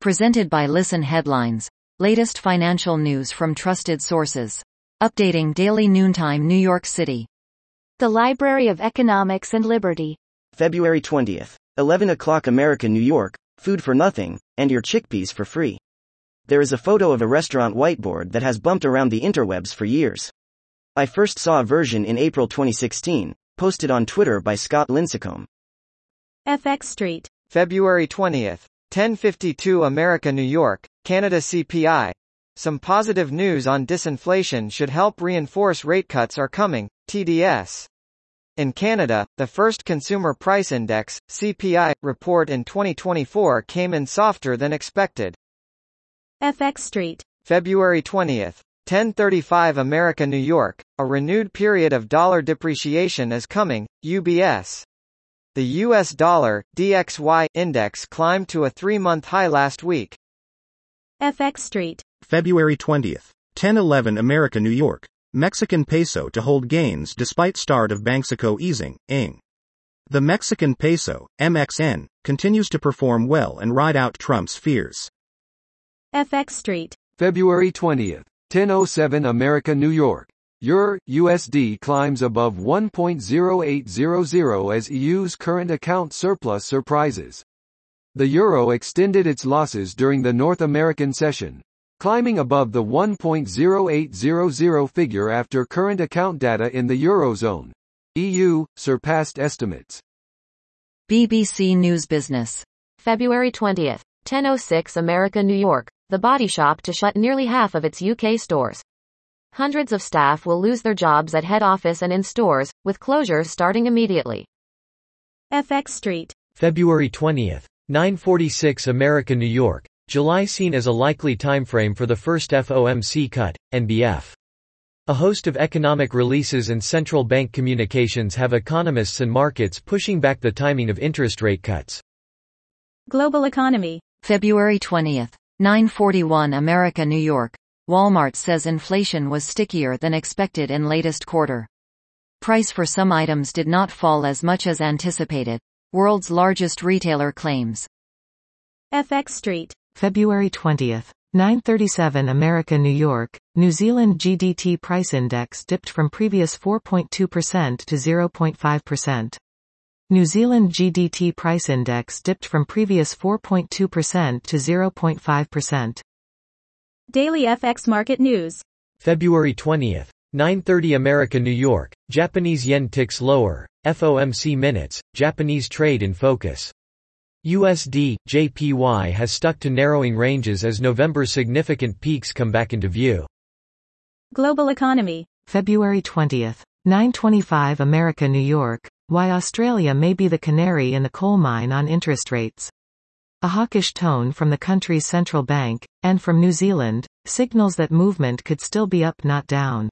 Presented by Listen Headlines. Latest financial news from trusted sources. Updating daily noontime New York City. The Library of Economics and Liberty. February 20th. 11 o'clock America, New York, food for nothing, and your chickpeas for free. There is a photo of a restaurant whiteboard that has bumped around the interwebs for years. I first saw a version in April 2016, posted on Twitter by Scott Lincicome. FX Street. February 20th. 1052 America New York, Canada CPI. Some positive news on disinflation should help reinforce rate cuts are coming, TDS. In Canada, the first Consumer Price Index, CPI, report in 2024 came in softer than expected. FX Street. February 20th. 1035 America New York, a renewed period of dollar depreciation is coming, UBS. The US dollar DXY index climbed to a 3-month high last week. FX Street. February 20th. 1011 America New York. Mexican peso to hold gains despite start of Banxico easing, ING. The Mexican peso, MXN, continues to perform well and ride out Trump's fears. FX Street. February 20th, 1007 America New York. Euro USD climbs above 1.0800 as EU's current account surplus surprises. The euro extended its losses during the North American session, climbing above the 1.0800 figure after current account data in the eurozone. EU surpassed estimates. BBC News Business. February 20th, 1006 America, New York. The Body Shop to shut nearly half of its UK stores. Hundreds of staff will lose their jobs at head office and in stores, with closures starting immediately. FX Street. February 20th, 946 America, New York. July seen as a likely timeframe for the first FOMC cut, NBF. A host of economic releases and central bank communications have economists and markets pushing back the timing of interest rate cuts. Global Economy. February 20th. 941 America, New York. Walmart says inflation was stickier than expected in latest quarter. Price for some items did not fall as much as anticipated. World's largest retailer claims. FX Street. February 20th. 937 America New York, New Zealand GDT price index dipped from previous 4.2% to 0.5%. New Zealand GDT price index dipped from previous 4.2% to 0.5%. Daily FX Market News. February 20th. 930 America, New York. Japanese yen ticks lower. FOMC minutes. Japanese trade in focus. USD, JPY has stuck to narrowing ranges as November's significant peaks come back into view. Global Economy. February 20th. 925 America, New York. Why Australia may be the canary in the coal mine on interest rates. A hawkish tone from the country's central bank, and from New Zealand, signals that movement could still be up not down.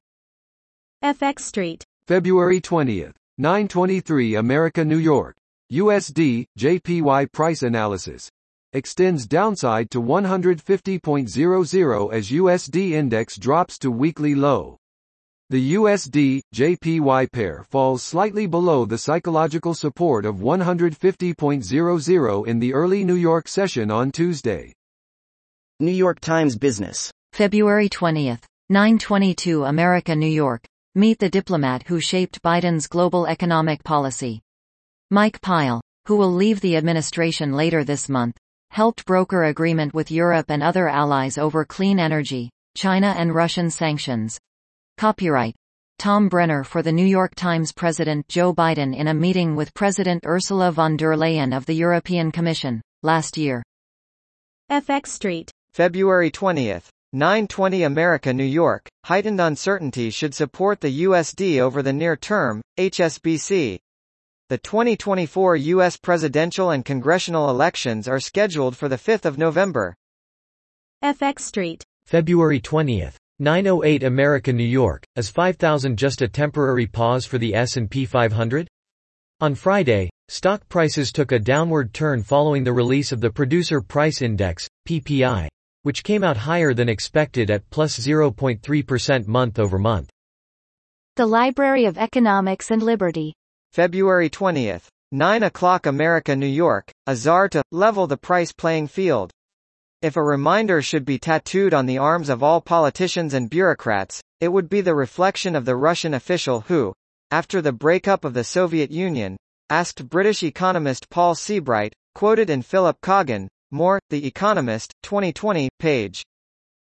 FX Street. February 20th, 923 America, New York. USD, JPY price analysis. Extends downside to 150.00 as USD index drops to weekly low. The USD JPY pair falls slightly below the psychological support of 150.00 in the early New York session on Tuesday. New York Times Business. February 20th. 922 America, New York. Meet the diplomat who shaped Biden's global economic policy. Mike Pyle, who will leave the administration later this month, helped broker agreement with Europe and other allies over clean energy, China and Russian sanctions. Copyright. Tom Brenner for the New York Times President Joe Biden in a meeting with President Ursula von der Leyen of the European Commission, last year. FX Street. February 20th. 920 America, New York. Heightened uncertainty should support the USD over the near term, HSBC. The 2024 U.S. presidential and congressional elections are scheduled for the 5th of November. FX Street. February 20th. 908 America, New York. Is 5000 just a temporary pause for the S&P 500? On Friday, stock prices took a downward turn following the release of the Producer Price Index, PPI, which came out higher than expected at plus 0.3% month over month. The Library of Economics and Liberty. February 20th. 9 o'clock America, New York. A czar to level the price playing field. If a reminder should be tattooed on the arms of all politicians and bureaucrats, it would be the reflection of the Russian official who, after the breakup of the Soviet Union, asked British economist Paul Seabright, quoted in Philip Coggan, More, The Economist, 2020, page